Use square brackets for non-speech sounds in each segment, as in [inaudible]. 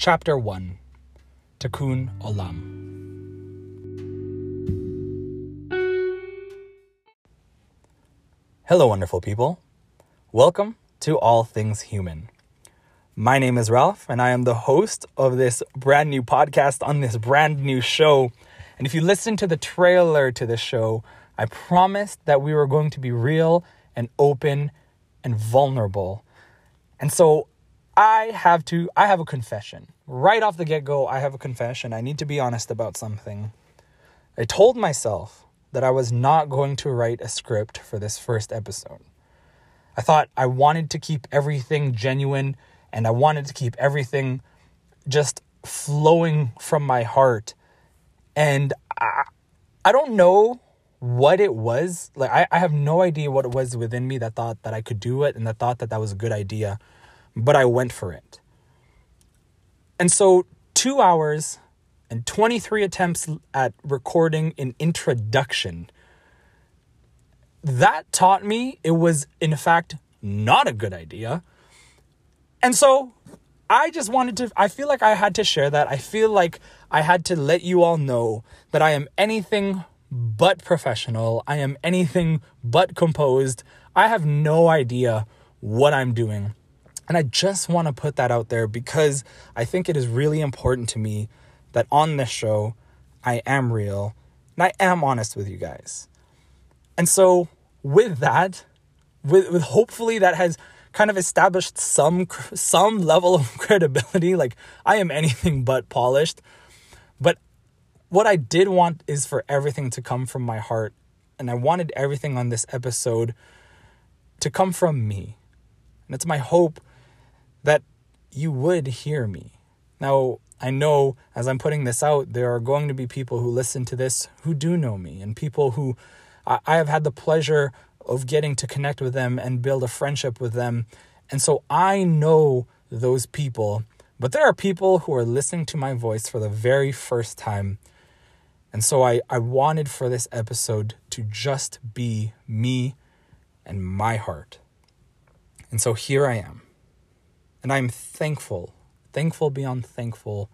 Chapter 1 Tikkun Olam. Hello, wonderful people. Welcome to All Things Human. My name is Ralph, and I am the host of this brand new podcast on this brand new show. And if you listen to the trailer to this show, I promised that we were going to be real and open and vulnerable. And so I have to, I have a confession. Right off the get go, I have a confession. I need to be honest about something. I told myself that I was not going to write a script for this first episode. I thought I wanted to keep everything genuine and I wanted to keep everything just flowing from my heart. And I, I don't know what it was. Like, I, I have no idea what it was within me that thought that I could do it and that thought that that was a good idea but I went for it. And so, two hours and 23 attempts at recording an introduction. That taught me it was, in fact, not a good idea. And so I just wanted to, I feel like I had to share that. I feel like I had to let you all know that I am anything but professional. I am anything but composed. I have no idea what I'm doing. And I just want to put that out there because I think it is really important to me that on this show, I am real and I am honest with you guys. And so, with that, with, with hopefully that has kind of established some some level of [laughs] credibility like I am anything but polished. But what I did want is for everything to come from my heart. And I wanted everything on this episode to come from me. And it's my hope that you would hear me. Now, I know as I'm putting this out, there are going to be people who listen to this who do know me, and people who I, have had the pleasure of getting to connect with them and build a friendship with them. And so I know those people, but there are people who are listening to my voice for the very first time. And so I, I wanted for this episode to just be me and my heart. And so here I am. And I'm thankful, thankful beyond thankful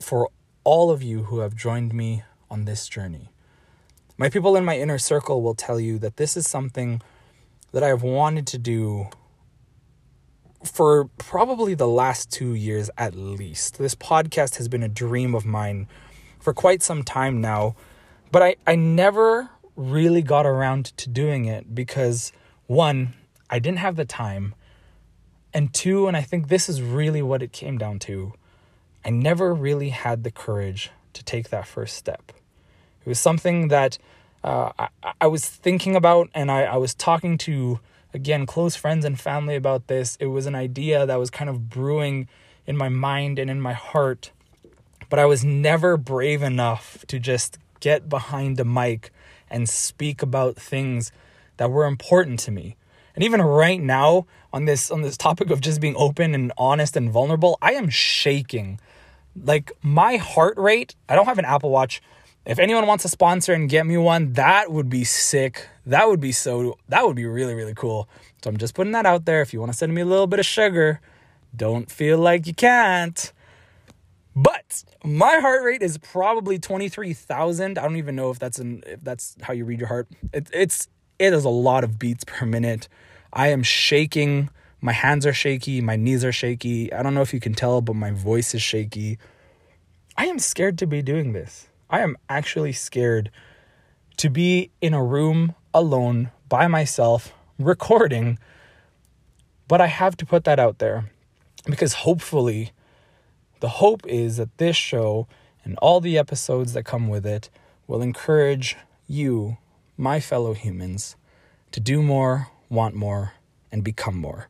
for all of you who have joined me on this journey. My people in my inner circle will tell you that this is something that I have wanted to do for probably the last two years at least. This podcast has been a dream of mine for quite some time now, but I, I never really got around to doing it because one, I didn't have the time, and two, and I think this is really what it came down to, I never really had the courage to take that first step. It was something that uh, I, I, was thinking about, and I, I was talking to, again, close friends and family about this. It was an idea that was kind of brewing in my mind and in my heart, but I was never brave enough to just get behind a mic and speak about things that were important to me. And even right now on this on this topic of just being open and honest and vulnerable, I am shaking. Like my heart rate, I don't have an Apple Watch. If anyone wants to sponsor and get me one, that would be sick. That would be so that would be really really cool. So I'm just putting that out there. If you want to send me a little bit of sugar, don't feel like you can't. But my heart rate is probably 23,000. I don't even know if that's an if that's how you read your heart. It, it's Eh, it is a lot of beats per minute. I am shaking. My hands are shaky. My knees are shaky. I don't know if you can tell, but my voice is shaky. I am scared to be doing this. I am actually scared to be in a room alone by myself recording. But I have to put that out there because hopefully, the hope is that this show and all the episodes that come with it will encourage you my fellow humans to do more, want more, and become more.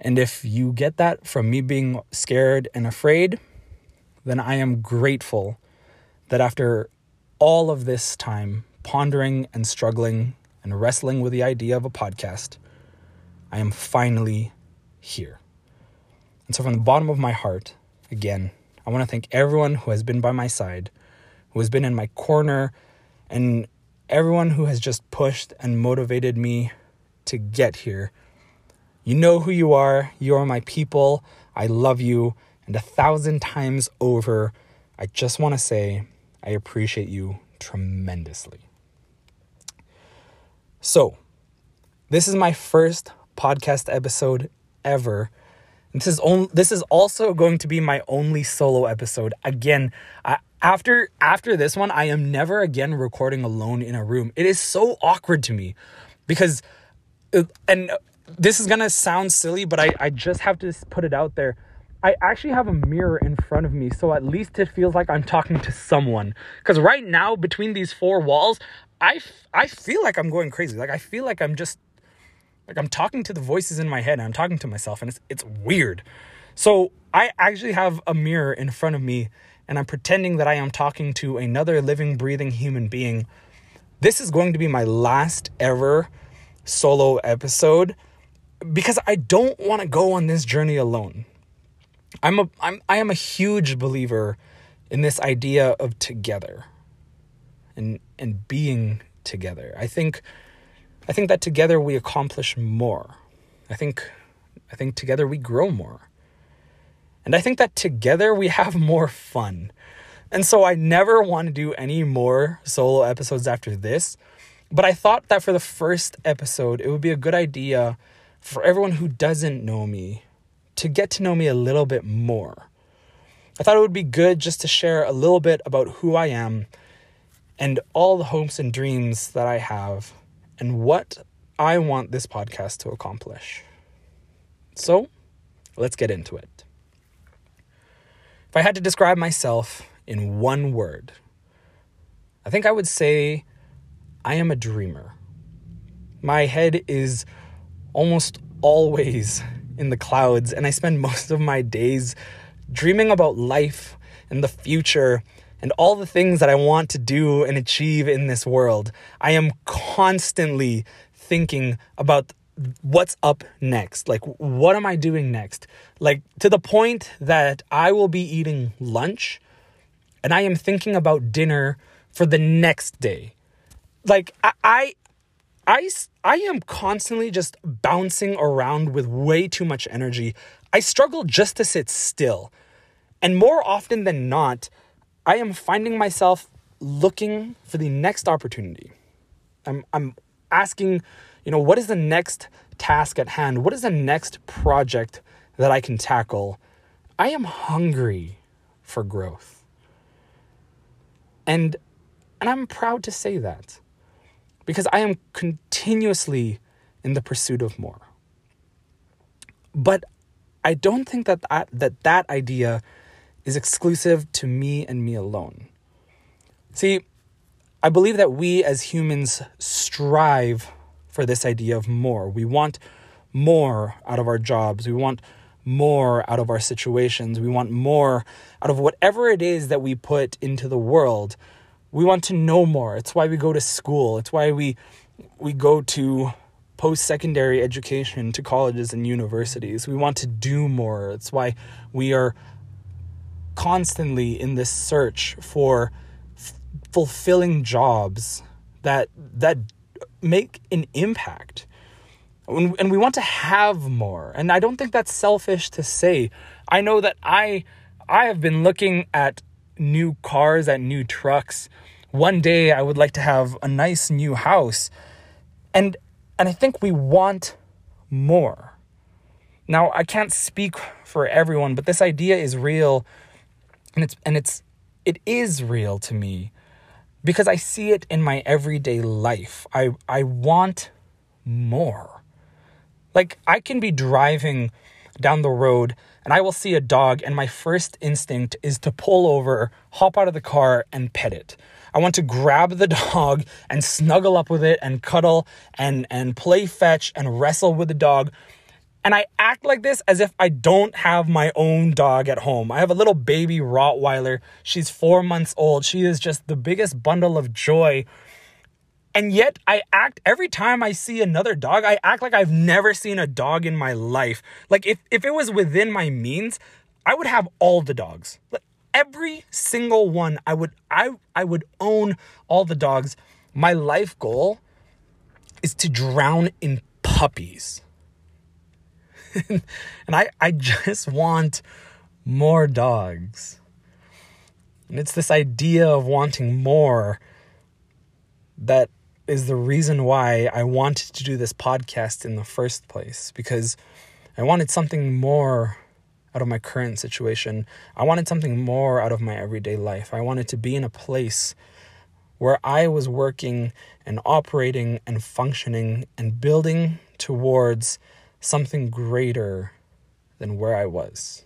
And if you get that from me being scared and afraid, then I am grateful that after all of this time pondering and struggling and wrestling with the idea of a podcast, I am finally here. And so, from the bottom of my heart, again, I want to thank everyone who has been by my side, who has been in my corner and everyone who has just pushed and motivated me to get here. You know who you are. You are my people. I love you. And a thousand times over, I just want to say I appreciate you tremendously. So, this is my first podcast episode ever. This is on, this is also going to be my only solo episode. Again, I, after after this one, I am never again recording alone in a room. It is so awkward to me because uh, and this is gonna sound silly, but I, I just have to put it out there. I actually have a mirror in front of me, so at least it feels like I'm talking to someone. Because right now, between these four walls, I, I feel like I'm going crazy. Like, I feel like I'm just, like, I'm talking to the voices in my head, and I'm talking to myself, and it's, it's weird. So, I actually have a mirror in front of me, and I'm pretending that I am talking to another living, breathing human being. This is going to be my last ever solo episode because I don't want to go on this journey alone. I'm a I'm I am a huge believer in this idea of together and and being together. I think I think that together we accomplish more. I think I think together we grow more. And I think that together we have [laughs] more fun. And so I never want to do any more solo episodes after this. But I thought that for the first episode, it would be a good idea for everyone who doesn't know me to get to know me a little bit more. I thought it would be good just to share a little bit about who I am and all the hopes and dreams that I have and what I want this podcast to accomplish. So, let's get into it. If I had to describe myself in one word, I think I would say I am a dreamer. My head is almost always in the clouds, and I spend most of my days dreaming about life and the future and all the things that I want to do and achieve in this world. I am constantly thinking about what's up next. Like, what am I doing next? Like, to the point that I will be eating lunch and I am thinking about dinner for the next day. Like, I, I I, I am constantly just bouncing around with way too much energy. I struggle just to sit still. And more often than not, I am finding myself looking for the next opportunity. I'm, I'm asking, you know, what is the next task at hand? What is the next project that I can tackle? I am hungry for growth. And and I'm proud to say that because I am continuously in the pursuit of more. But I don't think that that, that, that idea is exclusive to me and me alone. See, I believe that we as humans strive for this idea of more. We want more out of our jobs. We want more out of our situations. We want more out of whatever it is that we put into the world we want to know more. It's why we go to school. It's why we we go to post-secondary education to colleges and universities. We want to do more. It's why we are constantly in this search for f- fulfilling jobs that that make an impact. And we want to have more. And I don't think that's selfish to say. I know that I I have been looking at new cars, at new trucks. One day I would like to have a nice new house. And and I think we want more. Now, I can't speak for everyone, but this idea is real and it's and it's it is real to me because I see it in my everyday life. I I want more. Like I can be driving down the road and I will see a dog, and my first instinct is to pull over, hop out of the car, and pet it. I want to grab the [laughs] dog and snuggle up with it and cuddle and, and play fetch and wrestle with the dog. And I act like this as if I don't have my own dog at home. I have a little baby Rottweiler. She's four months old. She is just the biggest bundle of joy and yet I act every time I see another dog, I act like I've never seen a dog in my life. Like if, if it was within my means, I would have all the dogs. Like every single one, I would I I would own all the dogs. My life goal is to drown in puppies. [laughs] and I, I just want more dogs. And it's this idea of wanting more that is the reason why I wanted to do this podcast in the first place because I wanted something more out of my current situation. I wanted something more out of my everyday life. I wanted to be in a place where I was working and operating and functioning and building towards something greater than where I was.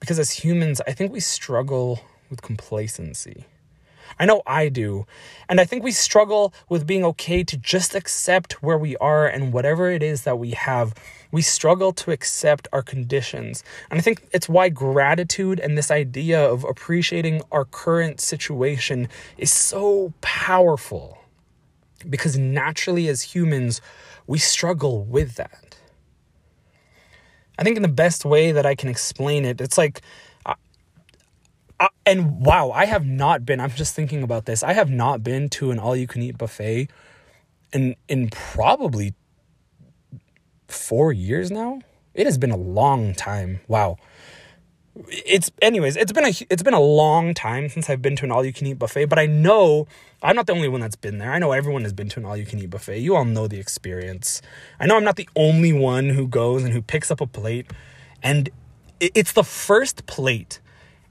Because as humans, I think we struggle with complacency. I know I do. And I think we struggle with being okay to just accept where we are and whatever it is that we have. We struggle to accept our conditions. And I think it's why gratitude and this idea of appreciating our current situation is so powerful. Because naturally, as humans, we struggle with that. I think in the best way that I can explain it, it's like uh, and wow, I have not been. I'm just thinking about this. I have not been to an all-you-can-eat buffet in in probably four years now. It has been a long time. Wow. It's anyways. It's been a it's been a long time since I've been to an all-you-can-eat buffet. But I know I'm not the only one that's been there. I know everyone has been to an all-you-can-eat buffet. You all know the experience. I know I'm not the only one who goes and who picks up a plate, and it's the first plate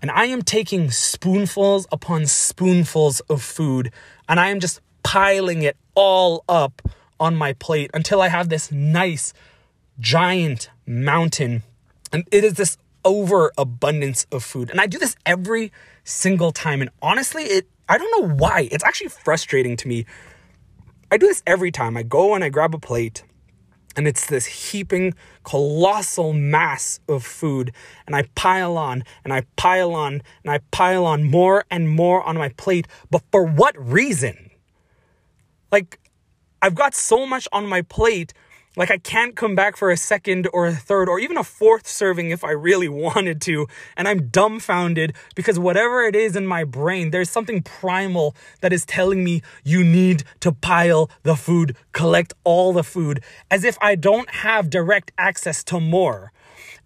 and I am taking spoonfuls upon spoonfuls of food and I am just piling it all up on my plate until I have this nice giant mountain. And it is this overabundance of food. And I do this every single time. And honestly, it I don't know why. It's actually frustrating to me. I do this every time. I go and I grab a plate and it's this heaping colossal mass of food and i pile on and i pile on and i pile on more and more on my plate but for what reason like i've got so much on my plate like, I can't come back for a second or a third or even a fourth serving if I really [laughs] wanted to. And I'm dumbfounded because whatever it is in my brain, there's something primal that is telling me you need to pile the food, collect all the food, as if I don't have direct access to more.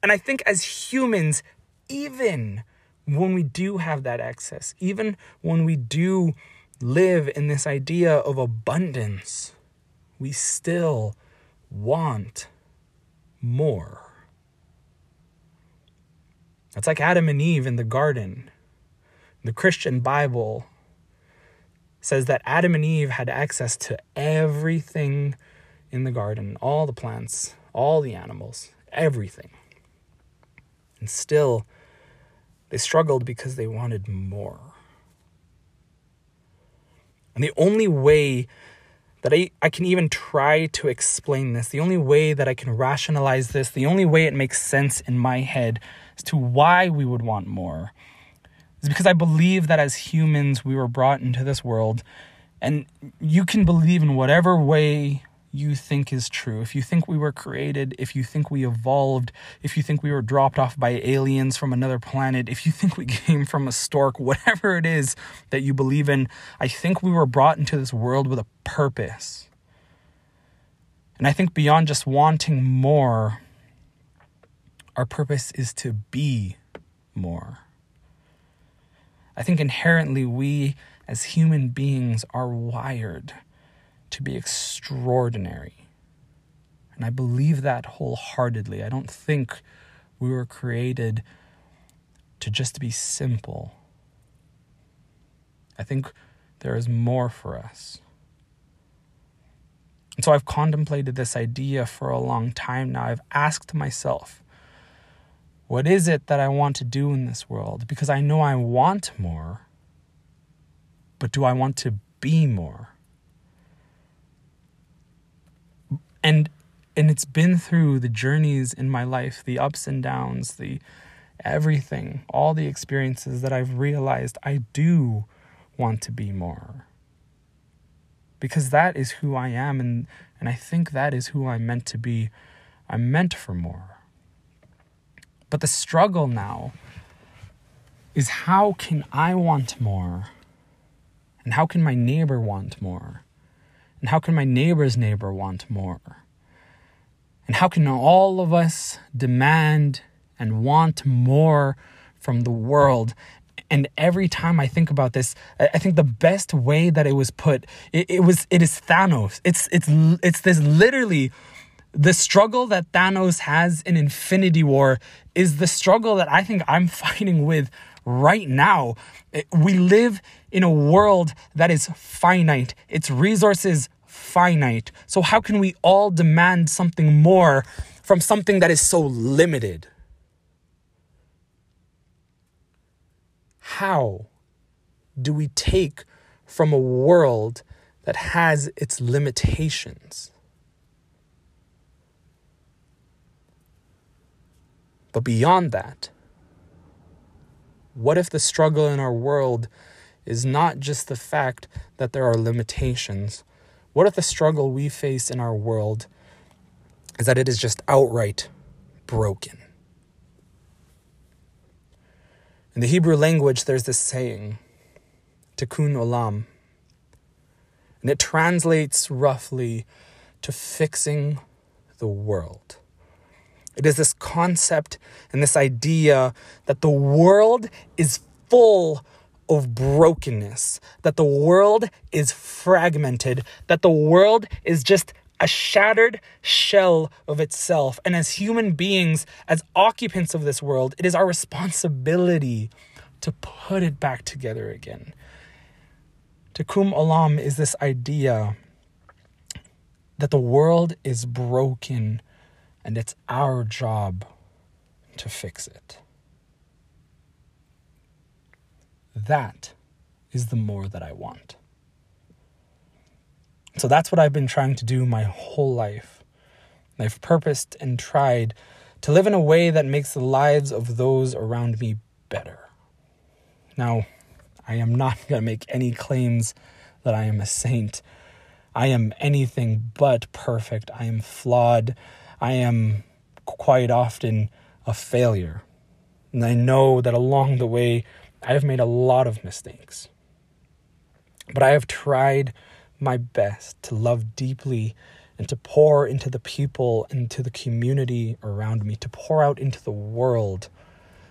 And I think as humans, even when we do have that access, even when we do live in this idea of abundance, we still want more. That's like Adam and Eve in the garden. The Christian Bible says that Adam and Eve had access to everything in the garden all the plants, all the animals, everything. And still, they struggled because they wanted more. And the only way that I, I can even try to explain this, the only way that I can rationalize this, the only way it makes sense in my head as to why we would want more is because I believe that as humans we were brought into this world and you can believe in whatever way you think is true, if you think we were created, if you think we evolved, if you think we were dropped off by aliens from another planet, if you think we [laughs] came from a stork, whatever it is that you believe in, I think we were brought into this world with a purpose. And I think beyond just wanting more, our purpose is to be more. I think inherently we as human beings are wired to be extraordinary. And I believe that wholeheartedly. I don't think we were created to just be simple. I think there is more for us. And so I've contemplated this idea for a long time now. I've asked myself, what is it that I want to do in this world? Because I know I want more, but do I want to be more? And and it's been through the journeys in my life the ups and downs the everything all the experiences that i've realized i do want to be more. Because that is who i am and and i think that is who i'm meant to be. I'm meant for more. But the struggle now is how can i want more? And how can my neighbor want more and how can my neighbor's neighbor want more? And how can all of us demand and want more from the world? And every time I think about this, I think the best way that it was put, it, it was it is Thanos. It's it's it's this literally the struggle that Thanos has in Infinity War is the struggle that I think I'm [laughs] fighting with right now. Eh, we live in a world that is finite, its resources finite. So, how can we all demand something more from something that is so limited? How do we take from a world that has its limitations? But beyond that, what if the struggle in our world is not just the fact that there are limitations? What if the struggle we face in our world is that it is just outright broken? In the Hebrew language, there's this saying, tikkun olam, and it translates roughly to fixing the world. It is this concept and this idea that the world is full of brokenness, that the world is fragmented, that the world is just a shattered shell of itself. And as human beings, as occupants of this world, it is our responsibility to put it back together again. Tikkun Olam is this idea that the world is broken and it's our job to fix it. That is the more that I want. So that's what I've been trying to do my whole life. I've purposed and tried to live in a way that makes the lives of those around me better. Now, I am not [laughs] going to make any claims that I am a saint. I am anything but perfect. I am flawed. I am quite often a failure. And I know that along the way, I have made a lot of mistakes. But I have tried my best to love deeply and to pour into the people and to the community around me, to pour out into the world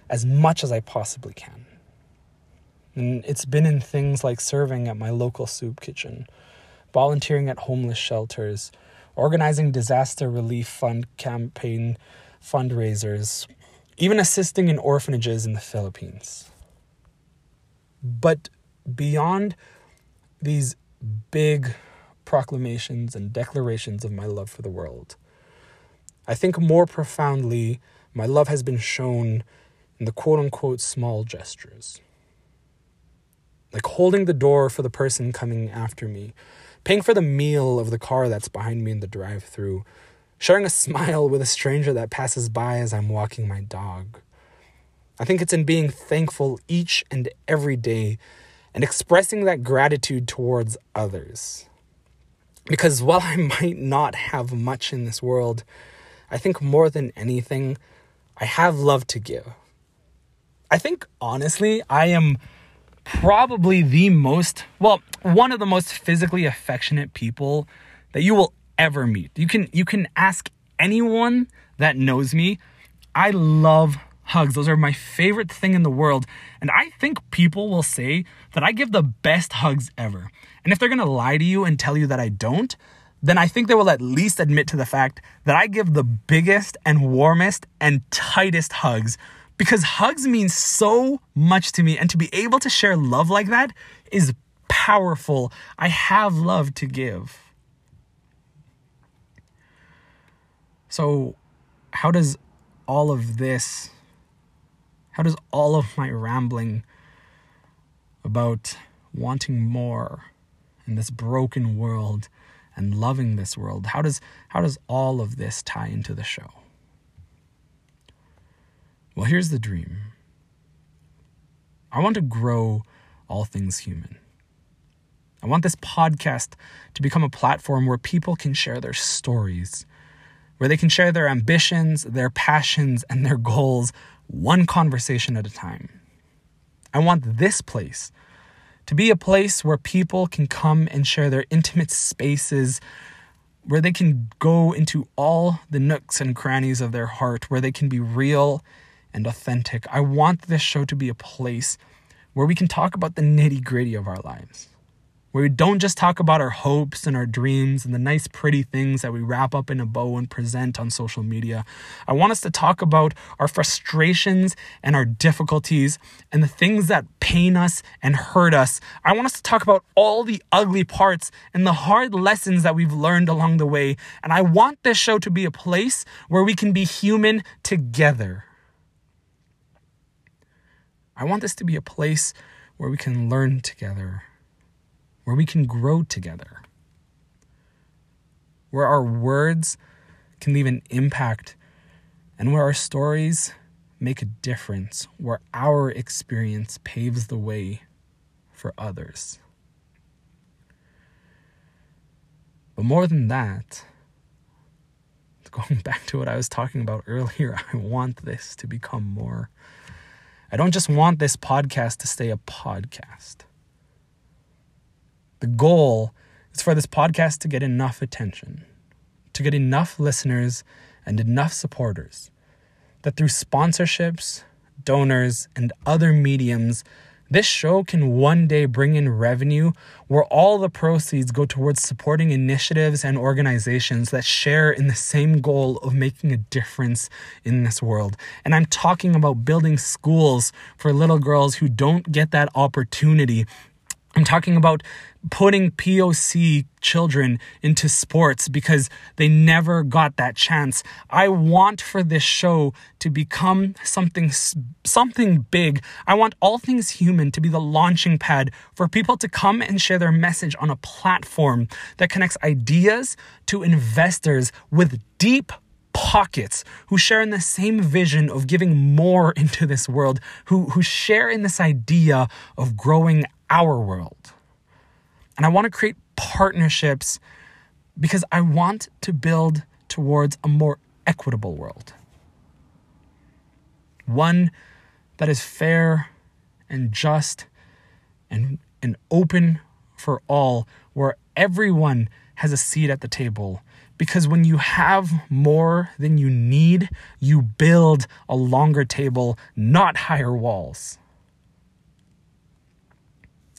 as much as I possibly can. And it's been in things like serving at my local soup kitchen, volunteering at homeless shelters, organizing disaster relief fund campaign fundraisers, even assisting in orphanages in the Philippines. But beyond these big proclamations and declarations of my love for the world, I think more profoundly, my love has been shown in the quote unquote small gestures. Like holding the door for the person coming after me, paying for the meal of the car that's behind me in the drive through, sharing a [laughs] smile with a stranger that passes by as I'm walking my dog. I think it's in being thankful each and every day and expressing that gratitude towards others. Because while I [laughs] might not have much in this world, I think more than anything, I have love to give. I think honestly, I am probably the most, well, one of the most physically affectionate people that you will ever meet. You can you can ask anyone that knows me. I love hugs. Those are my favorite thing in the world. And I think people will say that I give the best hugs ever. And if they're going to lie to you and tell you that I don't, then I think they will at least admit to the fact that I give the biggest and warmest and tightest hugs because hugs mean so much to me and to be able to share love like that is powerful. I have love to give. So, how does all of this, how does all of my rambling about wanting more in this broken world and loving this world, how does, how does all of this tie into the show? Well, here's the dream I want to grow all things human. I want this podcast to become a platform where people can share their stories, where they can share their ambitions, their passions, and their goals one conversation at a time. I want this place to be a place where people can come and share their intimate spaces where they can go into all the nooks and crannies of their heart, where they can be real and authentic. I want this show to be a place where we can talk about the nitty gritty of our lives where we don't just talk about our hopes and our dreams and the nice, pretty things that we wrap up in a bow and present on social media. I want us to talk about our frustrations and our difficulties and the things that pain us and hurt us. I want us to talk about all the ugly parts and the hard lessons that we've learned along the way. And I want this show to be a place where we can be human together. I want this to be a place where we can learn together where we can grow together, where our words can leave an impact, and where our stories make a difference, where our experience paves the way for others. But more than that, [laughs] going back to what I was talking about earlier, [laughs] I want this to become more. I don't just want this podcast to stay a podcast. The goal is for this podcast to get enough attention, to get enough listeners and enough supporters that through sponsorships, donors, and other mediums, this show can one day bring in revenue where all the proceeds go towards supporting initiatives and organizations that share in the same goal of making a difference in this world. And I'm talking about building schools for little girls who don't get that opportunity I'm talking about putting POC children into sports because they never got that chance. I want for this show to become something something big. I want all things human to be the launching pad for people to come and share their message on a platform that connects ideas to investors with deep pockets who share in the same vision of giving more [laughs] into this world, who, who share in this idea of growing our world. And I want to create partnerships because I want to build towards a more equitable world. One that is fair and just and, and open for all, where everyone has a seat at the table. Because when you have more than you need, you build a longer table, not higher walls.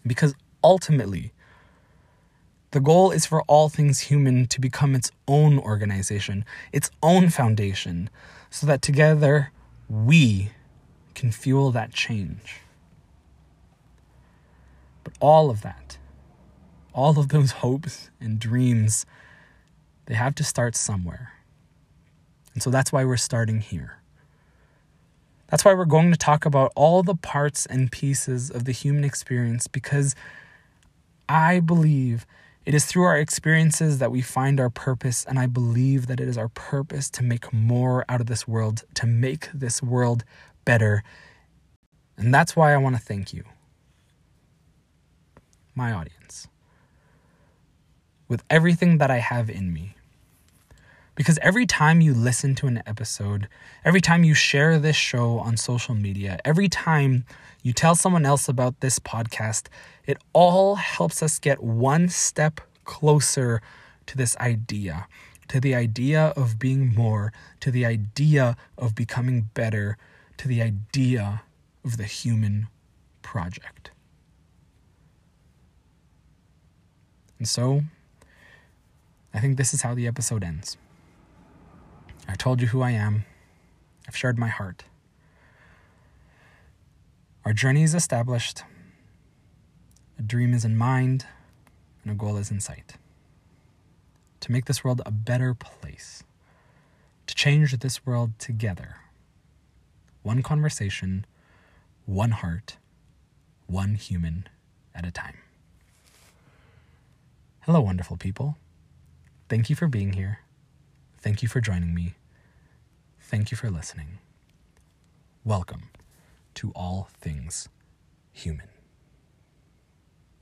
Because ultimately, the goal is for all things human to become its own organization, its own foundation, so that together we can fuel that change. But all of that, all of those hopes and dreams, they have to start somewhere. And so that's why we're starting here. That's why we're going to talk about all the parts and pieces of the human experience because I believe it is through our experiences that we find our purpose, and I believe that it is our purpose to make more out of this world, to make this world better. And that's why I want to thank you, my audience, with everything that I have in me. Because every time you listen to an episode, every time you share this show on social media, every time you tell someone else about this podcast, it all helps us get one step closer to this idea, to the idea of being more, to the idea of becoming better, to the idea of the human project. And so, I think this is how the episode ends. I told you who I am. I've shared my heart. Our journey is established. A dream is in mind, and a goal is in sight. To make this world a better place. To change this world together. One conversation, one heart, one human at a time. Hello, wonderful people. Thank you for being here. Thank you for joining me. Thank you for listening. Welcome to All Things Human.